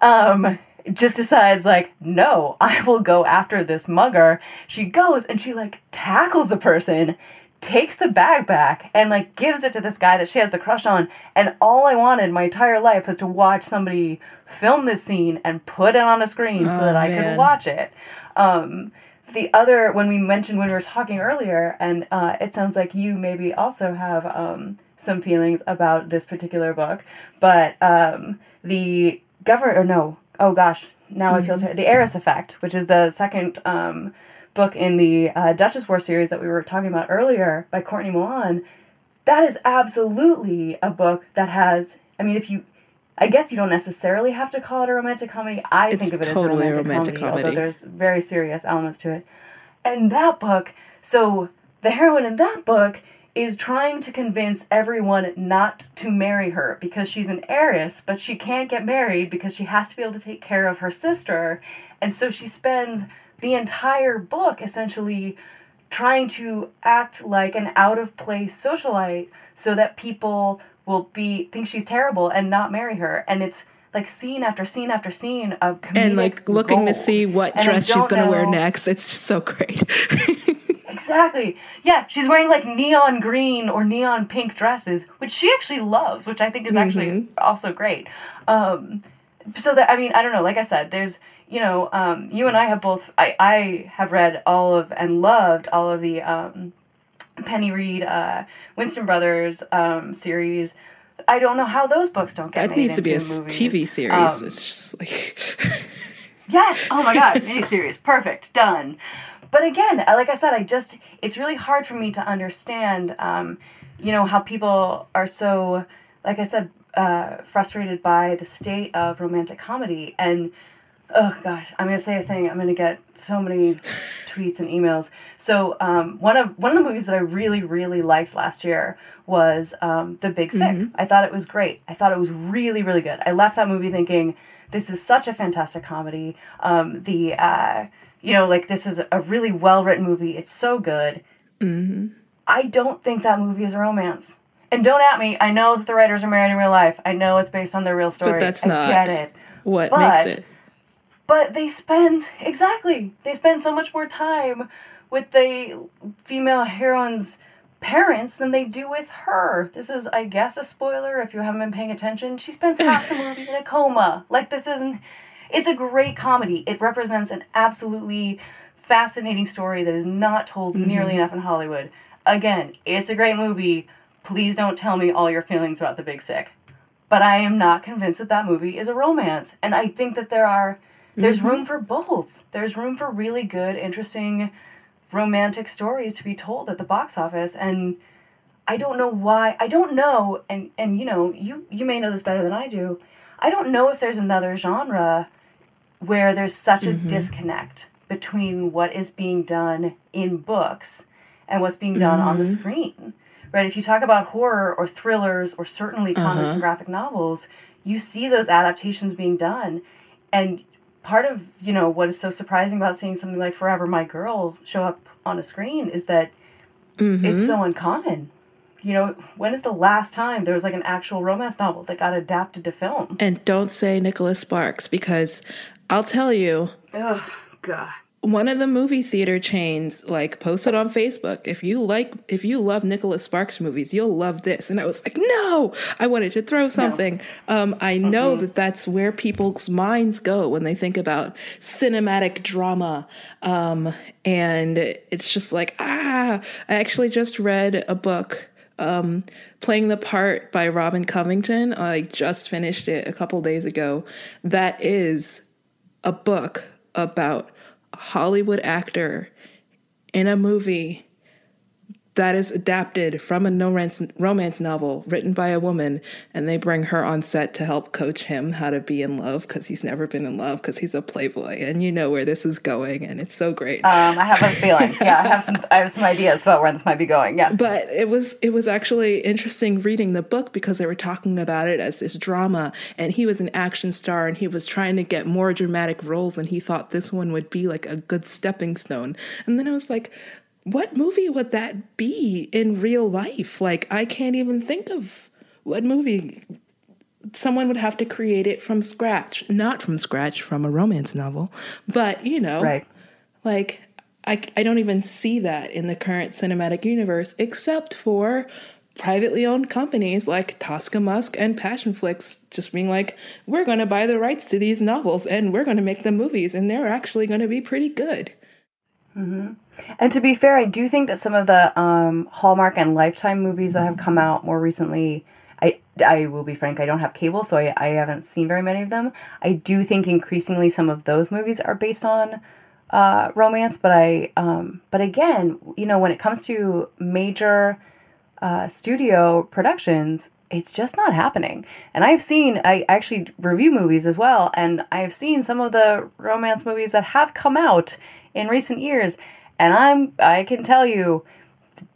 Speaker 2: um just decides like no i will go after this mugger. She goes and she like tackles the person takes the bag back and like gives it to this guy that she has a crush on. And all i wanted my entire life was to watch somebody film this scene and put it on a screen so
Speaker 1: Oh,
Speaker 2: that i could watch it. Um the other when we mentioned when we were talking earlier and uh, it sounds like you maybe also have um, some feelings about this particular book but um, the governor or no oh gosh now i feel ter- the heiress effect which is the second um, book in the uh, duchess war series that we were talking about earlier by courtney milan that is absolutely a book that has i mean if you I guess you don't necessarily have to call it a romantic comedy. I
Speaker 1: It's
Speaker 2: think of it
Speaker 1: totally
Speaker 2: as a romantic,
Speaker 1: romantic
Speaker 2: comedy, although there's very serious elements to it. And that book, so the heroine in that book is trying to convince everyone not to marry her because she's an heiress, but she can't get married because she has to be able to take care of her sister. And so she spends the entire book essentially trying to act like an out of place socialite so that people will be think she's terrible and not marry her and it's like scene after scene after scene of comedic
Speaker 1: and like looking to see what
Speaker 2: And
Speaker 1: dress she's going to wear next. It's just so great. *laughs*
Speaker 2: Exactly. Yeah, she's wearing like neon green or neon pink dresses, which she actually loves, which I think is actually
Speaker 1: Mm-hmm.
Speaker 2: also great. Um, so that I mean, I don't know. Like I said, there's you know, um, you and I have both. I I have read all of and loved all of the um, Penny Reid, uh, Winston Brothers um, series. I don't know how those books don't get
Speaker 1: that
Speaker 2: made
Speaker 1: needs to be a
Speaker 2: movies.
Speaker 1: TV series.
Speaker 2: Um,
Speaker 1: it's just like *laughs*
Speaker 2: Yes. Oh my god, miniseries. Perfect. Done. But again, uh, like I said, I just it's really hard for me to understand um, you know, how people are so like I said, uh, frustrated by the state of romantic comedy and oh gosh, I'm gonna say a thing. I'm gonna get so many tweets and emails. So um, one of one of the movies that I really really liked last year was um, The Big Sick. I thought it was great. I thought it was really really good. I left that movie thinking this is such a fantastic comedy. Um, the uh, you know like this is a really well written movie. It's so good. I don't think that movie is a romance. And don't at me. I know that the writers are married in real life. I know it's based on their real story.
Speaker 1: but that's
Speaker 2: I
Speaker 1: not-
Speaker 2: get it.
Speaker 1: what
Speaker 2: but-
Speaker 1: makes it.
Speaker 2: But they spend exactly. They spend so much more time with the female heroine's parents than they do with her. This is, I guess, a spoiler if you haven't been paying attention. She spends *laughs* half the movie in a coma. Like this isn't. It's a great comedy. It represents an absolutely fascinating story that is not told mm-hmm. nearly enough in Hollywood. Again, it's a great movie. Please don't tell me all your feelings about The Big Sick. but I am not convinced that that movie is a romance. And I think that there are there's
Speaker 1: Mm-hmm.
Speaker 2: room for both. There's room for really good, interesting romantic stories to be told at the box office and I don't know why. I don't know and and you know, you you may know this better than I do. I don't know if there's another genre where there's such a mm-hmm. disconnect between what is being done in books and what's being done on the mm-hmm. screen. Right? If you talk about horror or thrillers or certainly comics and uh-huh. graphic novels, you see those adaptations being done and part of, you know, what is so surprising about seeing something like Forever My Girl show up on a screen is that mm-hmm. it's so uncommon. You know, when is the last time there was like an actual romance novel that got adapted to film?
Speaker 1: And don't say Nicholas Sparks because I'll tell you,
Speaker 2: oh God.
Speaker 1: One of the movie theater chains like posted on Facebook, if you like if you love Nicholas Sparks movies, you'll love this. And I was like, "No, I wanted to throw something." Um I know that that's where people's minds go when they think about cinematic drama. Um and it's just like, "Ah, I actually just read a book um, playing the part by Robin Covington. I just finished it a couple days ago. That is a book about Hollywood actor in a movie that is adapted from a romance, romance novel written by a woman, and they bring her on set to help coach him how to be in love because he's never been in love because he's a playboy, and you know where this is going, and it's so great.
Speaker 2: Um, I have a feeling. Yeah, I have some. I have some ideas about where this might be going. Yeah.
Speaker 1: but it was it was actually interesting reading the book because they were talking about it as this drama and he was an action star and he was trying to get more dramatic roles and he thought this one would be like a good stepping stone and then i was like what movie would that be in real life like i can't even think of what movie someone would have to create it from scratch not from scratch from a romance novel but you know
Speaker 2: Right.
Speaker 1: like I, I don't even see that in the current cinematic universe except for privately owned companies like Tosca Musk and Passionflix just being like we're going to buy the rights to these novels and we're going to make them movies and they're actually going to be pretty good. Mm-hmm.
Speaker 2: And to be fair, I do think that some of the um, Hallmark and Lifetime movies that have come out more recently, I, I will be frank, I don't have cable, so I, I haven't seen very many of them. I do think increasingly some of those movies are based on uh, romance, but I, um, but again, you know, when it comes to major uh, studio productions, it's just not happening. And I've seen, I actually review movies as well, and I've seen some of the romance movies that have come out in recent years, and I'm, I can tell you,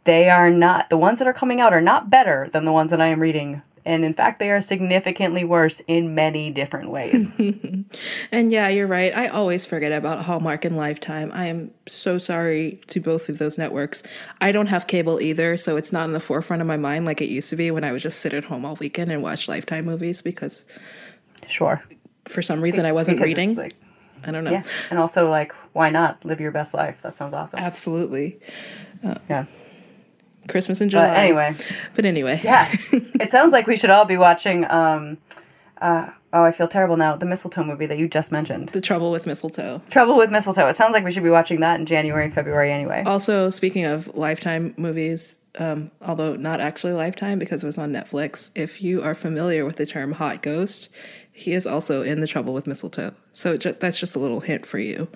Speaker 2: they are not, the ones that are coming out are not better than the ones that I am reading. And in fact, they are significantly worse in many different ways. *laughs*
Speaker 1: And yeah, you're right. I always forget about Hallmark and Lifetime. I am so sorry to both of those networks. I don't have cable either, so it's not in the forefront of my mind like it used to be when I would just sit at home all weekend and watch Lifetime movies because
Speaker 2: sure.
Speaker 1: for some reason I wasn't
Speaker 2: Because
Speaker 1: reading.
Speaker 2: like-
Speaker 1: I don't know.
Speaker 2: yeah. And also, like, why not live your best life? That sounds awesome.
Speaker 1: Absolutely.
Speaker 2: Yeah.
Speaker 1: Christmas in July.
Speaker 2: But anyway.
Speaker 1: But anyway.
Speaker 2: Yeah. *laughs* it sounds like we should all be watching um uh oh, I feel terrible now. The mistletoe movie that you just mentioned.
Speaker 1: The trouble with mistletoe.
Speaker 2: Trouble with Mistletoe. It sounds like we should be watching that in January and February anyway.
Speaker 1: Also, speaking of Lifetime movies, um, although not actually Lifetime because it was on Netflix, if you are familiar with the term hot ghost, he is also in The Trouble with Mistletoe. So ju- that's just a little hint for you.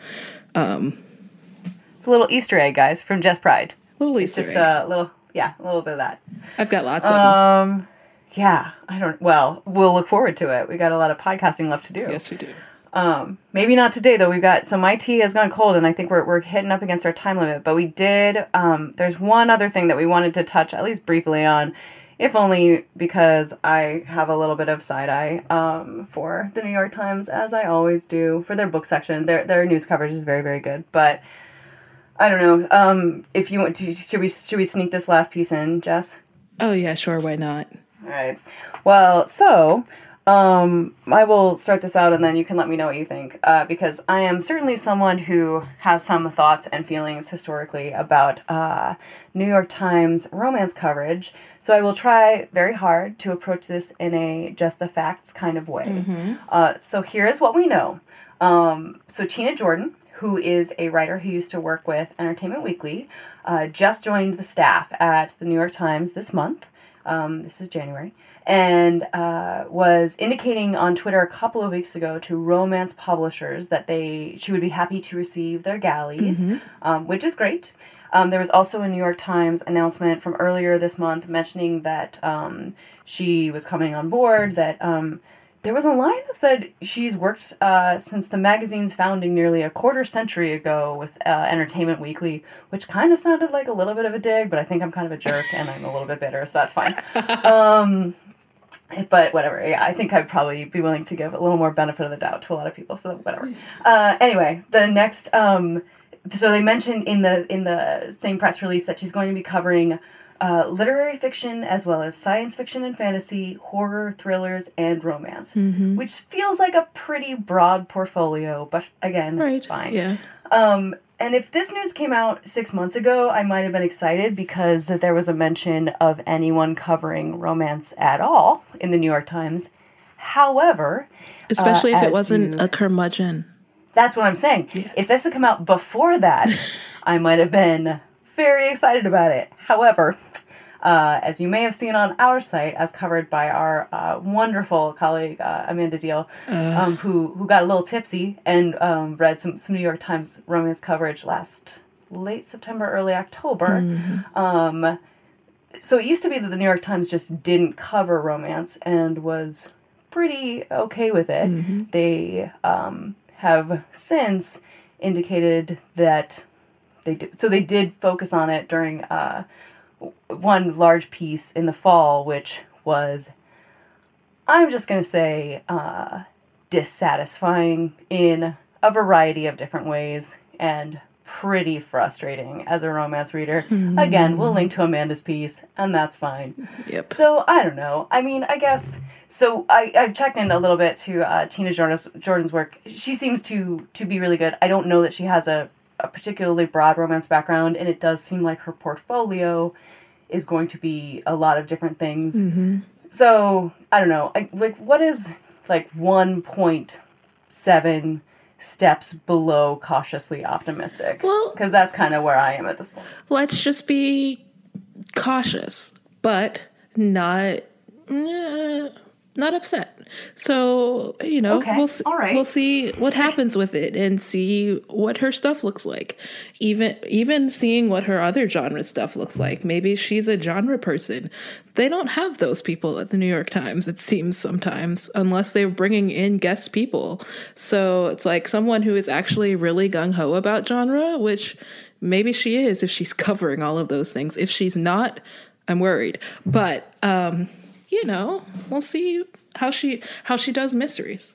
Speaker 2: It's a little Easter egg, guys, from Jess Pryde.
Speaker 1: Little Easter
Speaker 2: Just
Speaker 1: egg.
Speaker 2: a little yeah, a little bit of that.
Speaker 1: I've got lots of them.
Speaker 2: Yeah, I don't well, we'll look forward to it. We got a lot of podcasting left to do.
Speaker 1: Yes, we do.
Speaker 2: Um, maybe not today though. We've got so my tea has gone cold, and I think we're we're hitting up against our time limit. But we did. Um, there's one other thing that we wanted to touch at least briefly on, if only because I have a little bit of side eye um, for the New York Times, as I always do for their book section. Their their news coverage is very very good, but. I don't know. Um, if you want to, should we should we sneak this last piece in, Jess?
Speaker 1: Oh, yeah, sure. Why not?
Speaker 2: All right. Well, so um, I will start this out and then you can let me know what you think. Uh, because I am certainly someone who has some thoughts and feelings historically about uh, New York Times romance coverage. So I will try very hard to approach this in a just the facts kind of way. Uh, so here is what we know. Um, so Tina Jordan, who is a writer who used to work with Entertainment Weekly, uh, just joined the staff at the New York Times this month. Um, this is January. and uh, was indicating on Twitter a couple of weeks ago to romance publishers that they she would be happy to receive their galleys, um, which is great. Um, there was also a New York Times announcement from earlier this month mentioning that um, she was coming on board. That um, there was a line that said she's worked uh, since the magazine's founding nearly a quarter century ago with uh, Entertainment Weekly, which kind of sounded like a little bit of a dig, but I think I'm kind of a jerk and I'm a little bit bitter, so that's fine. *laughs* Um, but whatever. Yeah, I think I'd probably be willing to give a little more benefit of the doubt to a lot of people. So whatever. Uh, anyway, the next. Um, so they mentioned in the in the same press release that she's going to be covering uh, literary fiction as well as science fiction and fantasy, horror, thrillers, and romance, which feels like a pretty broad portfolio. But again,
Speaker 1: Right.
Speaker 2: fine.
Speaker 1: Yeah.
Speaker 2: Um, and if this news came out six months ago, I might have been excited because that there was a mention of anyone covering romance at all in the New York Times. However,
Speaker 1: Especially if it wasn't
Speaker 2: you-
Speaker 1: a curmudgeon.
Speaker 2: that's what I'm saying. If this had come out before that, *laughs* I might have been very excited about it. However, uh, as you may have seen on our site, as covered by our uh, wonderful colleague uh, Amanda Diehl, um, who who got a little tipsy and um, read some some New York Times romance coverage last late September, early October. Um, so it used to be that the New York Times just didn't cover romance and was pretty okay with it. They um, have since indicated that they did, so they did focus on it during uh, one large piece in the fall, which was I'm just gonna say uh, dissatisfying in a variety of different ways and pretty frustrating as a romance reader. Again, we'll link to Amanda's piece, and that's fine.
Speaker 1: Yep.
Speaker 2: So I don't know. I mean, I guess so. I I've checked in a little bit to uh, Tina Jordan's Jordan's work. She seems to to be really good. I don't know that she has a a particularly broad romance background, and it does seem like her portfolio is going to be a lot of different things. So I don't know. I, like, what is like one point seven steps below cautiously optimistic?
Speaker 1: Well-
Speaker 2: because that's kind of where I am at this point.
Speaker 1: Let's just be cautious, but not eh, not upset. So you know,
Speaker 2: Okay,
Speaker 1: we'll s-
Speaker 2: all right.
Speaker 1: we'll see what happens with it and see what her stuff looks like. Even even seeing what her other genre stuff looks like. Maybe she's a genre person. They don't have those people at the New York Times. It seems sometimes, unless they're bringing in guest people. So it's like someone who is actually really gung ho about genre, which maybe she is if she's *laughs* covering all of those things. If she's not, I'm worried. But um, you know, we'll see how she how she does mysteries.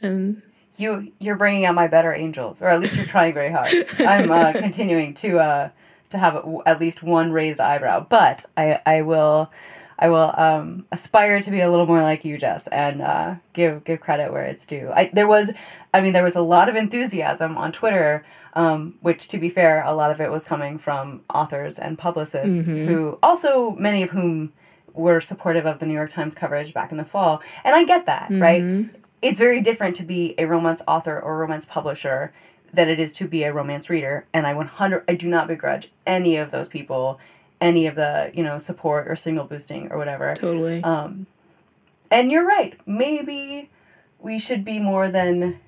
Speaker 1: And
Speaker 2: you you're bringing out my better angels, or at least you're trying very hard. I'm uh, *laughs* continuing to uh, to have at least one raised eyebrow, but I I will I will um, aspire to be a little more like you, Jess, and uh, give give credit where it's due. I there was, I mean, there was a lot of enthusiasm on Twitter. Um, which, to be fair, a lot of it was coming from authors and publicists who also many of whom were supportive of the New York Times coverage back in the fall. And I get that, right? It's very different to be a romance author or romance publisher than it is to be a romance reader. And I 100 I do not begrudge any of those people any of the, you know, support or signal boosting or whatever.
Speaker 1: totally.
Speaker 2: Um And you're right. Maybe we should be more than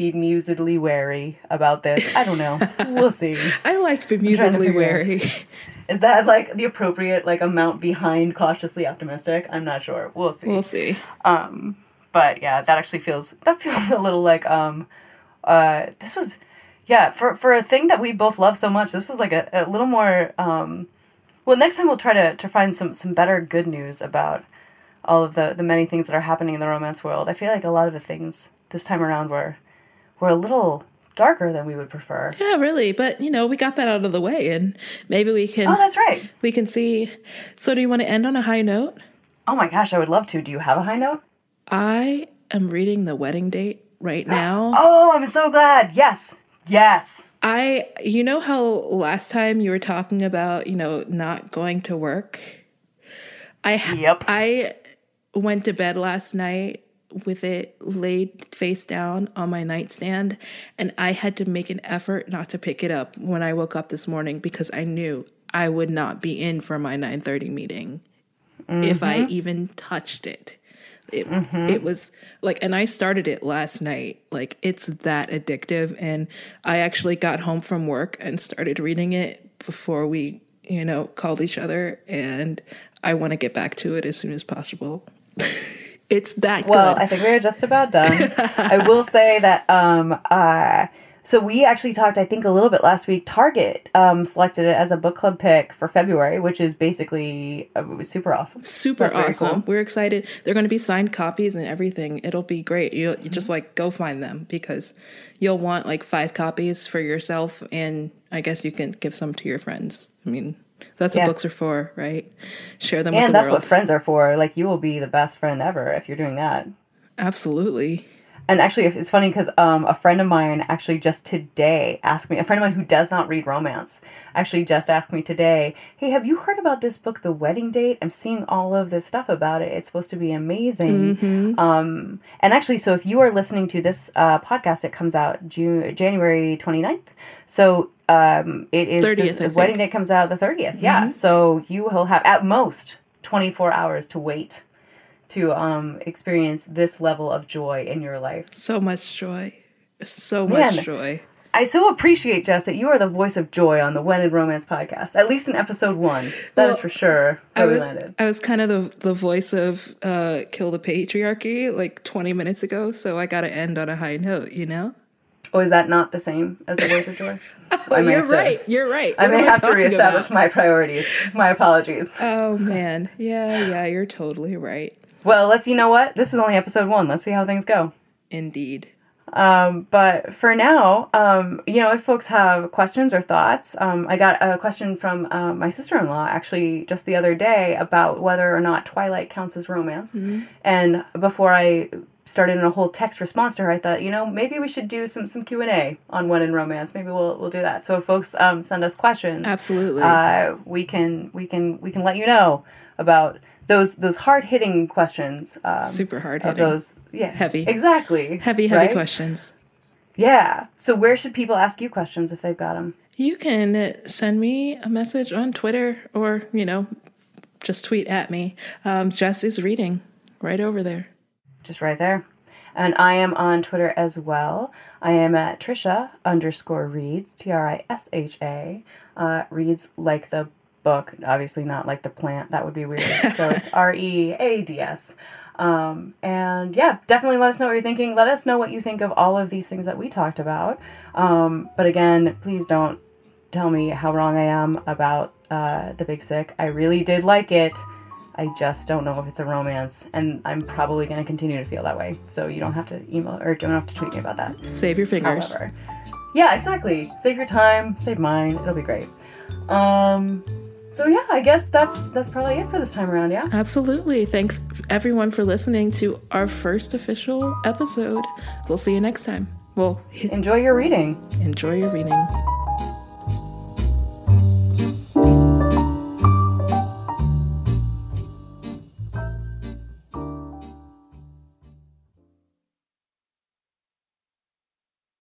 Speaker 2: bemusedly wary about this. I don't know. we'll see. *laughs*
Speaker 1: I like bemusedly
Speaker 2: out-
Speaker 1: wary.
Speaker 2: Is that like the appropriate like amount behind cautiously optimistic? I'm not sure. We'll see.
Speaker 1: we'll see.
Speaker 2: but yeah, that actually feels that feels a little like um uh this was yeah, for for a thing that we both love so much, this was like a, a little more um well next time we'll try to, to find some some better good news about all of the, the many things that are happening in the romance world. I feel like a lot of the things this time around were were a little darker than we would prefer.
Speaker 1: Yeah, really. But you know, we got that out of the way, and maybe we can
Speaker 2: Oh, that's right.
Speaker 1: we can see. So, do you want to end on a high note?
Speaker 2: Oh my gosh, I would love to. Do you have a high note?
Speaker 1: I am reading the wedding date right *gasps* now.
Speaker 2: Oh, I'm so glad. Yes. Yes.
Speaker 1: I, you know how last time you were talking about, you know, not going to work. I
Speaker 2: Yep.
Speaker 1: I went to bed last night with it laid face down on my nightstand, and I had to make an effort not to pick it up when I woke up this morning because I knew I would not be in for my 9:30 meeting. if I mm-hmm. even touched it. It, mm-hmm. it was like, and I started it last night. Like, it's that addictive. And I actually got home from work and started reading it before we, you know, called each other. And I want to get back to it as soon as possible. *laughs* it's that
Speaker 2: Well,
Speaker 1: good.
Speaker 2: I think we're just about done. I *laughs* will say that um uh so we actually talked I think a little bit last week Target um selected it as a book club pick for February, which is basically uh, super awesome.
Speaker 1: super
Speaker 2: That's
Speaker 1: awesome.
Speaker 2: cool.
Speaker 1: We're excited. They're going to be signed copies and everything. It'll be great. You you just like go find them because you'll want like five copies for yourself, and I guess you can give some to your friends. I mean, that's what books are for, right? Share them with
Speaker 2: And
Speaker 1: the
Speaker 2: that's
Speaker 1: world.
Speaker 2: what friends are for. Like you will be the best friend ever if you're doing that.
Speaker 1: Absolutely.
Speaker 2: And actually, it's funny because um, a friend of mine actually just today asked me, a friend of mine who does not read romance, actually just asked me today, hey, have you heard about this book, The Wedding Date? I'm seeing all of this stuff about it. It's supposed to be amazing. Um, and actually, so if you are listening to this uh, podcast, it comes out June, January 29th. So um, it is
Speaker 1: 30th,
Speaker 2: this-
Speaker 1: I
Speaker 2: the
Speaker 1: think.
Speaker 2: wedding date comes out the 30th. Yeah. So you will have at most 24 hours to wait to um, experience this level of joy in your life.
Speaker 1: So much joy. So much
Speaker 2: Man.
Speaker 1: joy.
Speaker 2: I so appreciate, Jess, that you are the voice of joy on the When in Romance podcast, at least in episode one. That is
Speaker 1: Well,
Speaker 2: for sure.
Speaker 1: I was
Speaker 2: landed.
Speaker 1: I was kind of the the voice of uh, kill the patriarchy like 20 minutes ago, so I got to end on a high note, you know.
Speaker 2: Oh, is that not the same as the voice of joy? *laughs* I
Speaker 1: You're
Speaker 2: have to-
Speaker 1: right. You're right.
Speaker 2: I
Speaker 1: What
Speaker 2: may have to reestablish
Speaker 1: about?
Speaker 2: my priorities. My apologies.
Speaker 1: Oh *laughs* man. Yeah, yeah, you're totally right.
Speaker 2: Well, let's. You know what? This is only episode one. Let's see how things go.
Speaker 1: Indeed.
Speaker 2: Um, but for now, um, you know, if folks have questions or thoughts, um, I got a question from um, my sister in law actually just the other day about whether or not Twilight counts as romance. And before I started in a whole text response to her, I thought, you know, maybe we should do some some Q and A on when in romance. Maybe we'll we'll do that. So if folks um, send us questions,
Speaker 1: Absolutely.
Speaker 2: uh, we can we can we can let you know about those those hard hitting questions. Um,
Speaker 1: Super hard hitting.
Speaker 2: those, yeah,
Speaker 1: Heavy.
Speaker 2: exactly,
Speaker 1: Heavy, heavy
Speaker 2: right?
Speaker 1: questions.
Speaker 2: Yeah. So where should people ask you questions if they've got them?
Speaker 1: You can send me a message on Twitter or, you know, just tweet at me. Um, Jess is reading right over there.
Speaker 2: Just right there. And I am on Twitter as well. I am at Trisha underscore reads, T R I S H A. Uh, reads like the book, obviously not like the plant. That would be weird. *laughs* So it's R E A D S. Um, and yeah, definitely let us know what you're thinking. Let us know what you think of all of these things that we talked about. Um, but again, please don't tell me how wrong I am about uh, The Big Sick. I really did like it. I just don't know if it's a romance, and I'm probably going to continue to feel that way. So you don't have to email or don't have to tweet me about that.
Speaker 1: Save your fingers.
Speaker 2: However, yeah, exactly. Save your time, save mine. It'll be great. Um, so yeah, I guess that's that's probably it for this time around. Yeah.
Speaker 1: Absolutely. Thanks everyone for listening to our first official episode. We'll see you next time. Well,
Speaker 2: Enjoy your reading.
Speaker 1: enjoy your reading.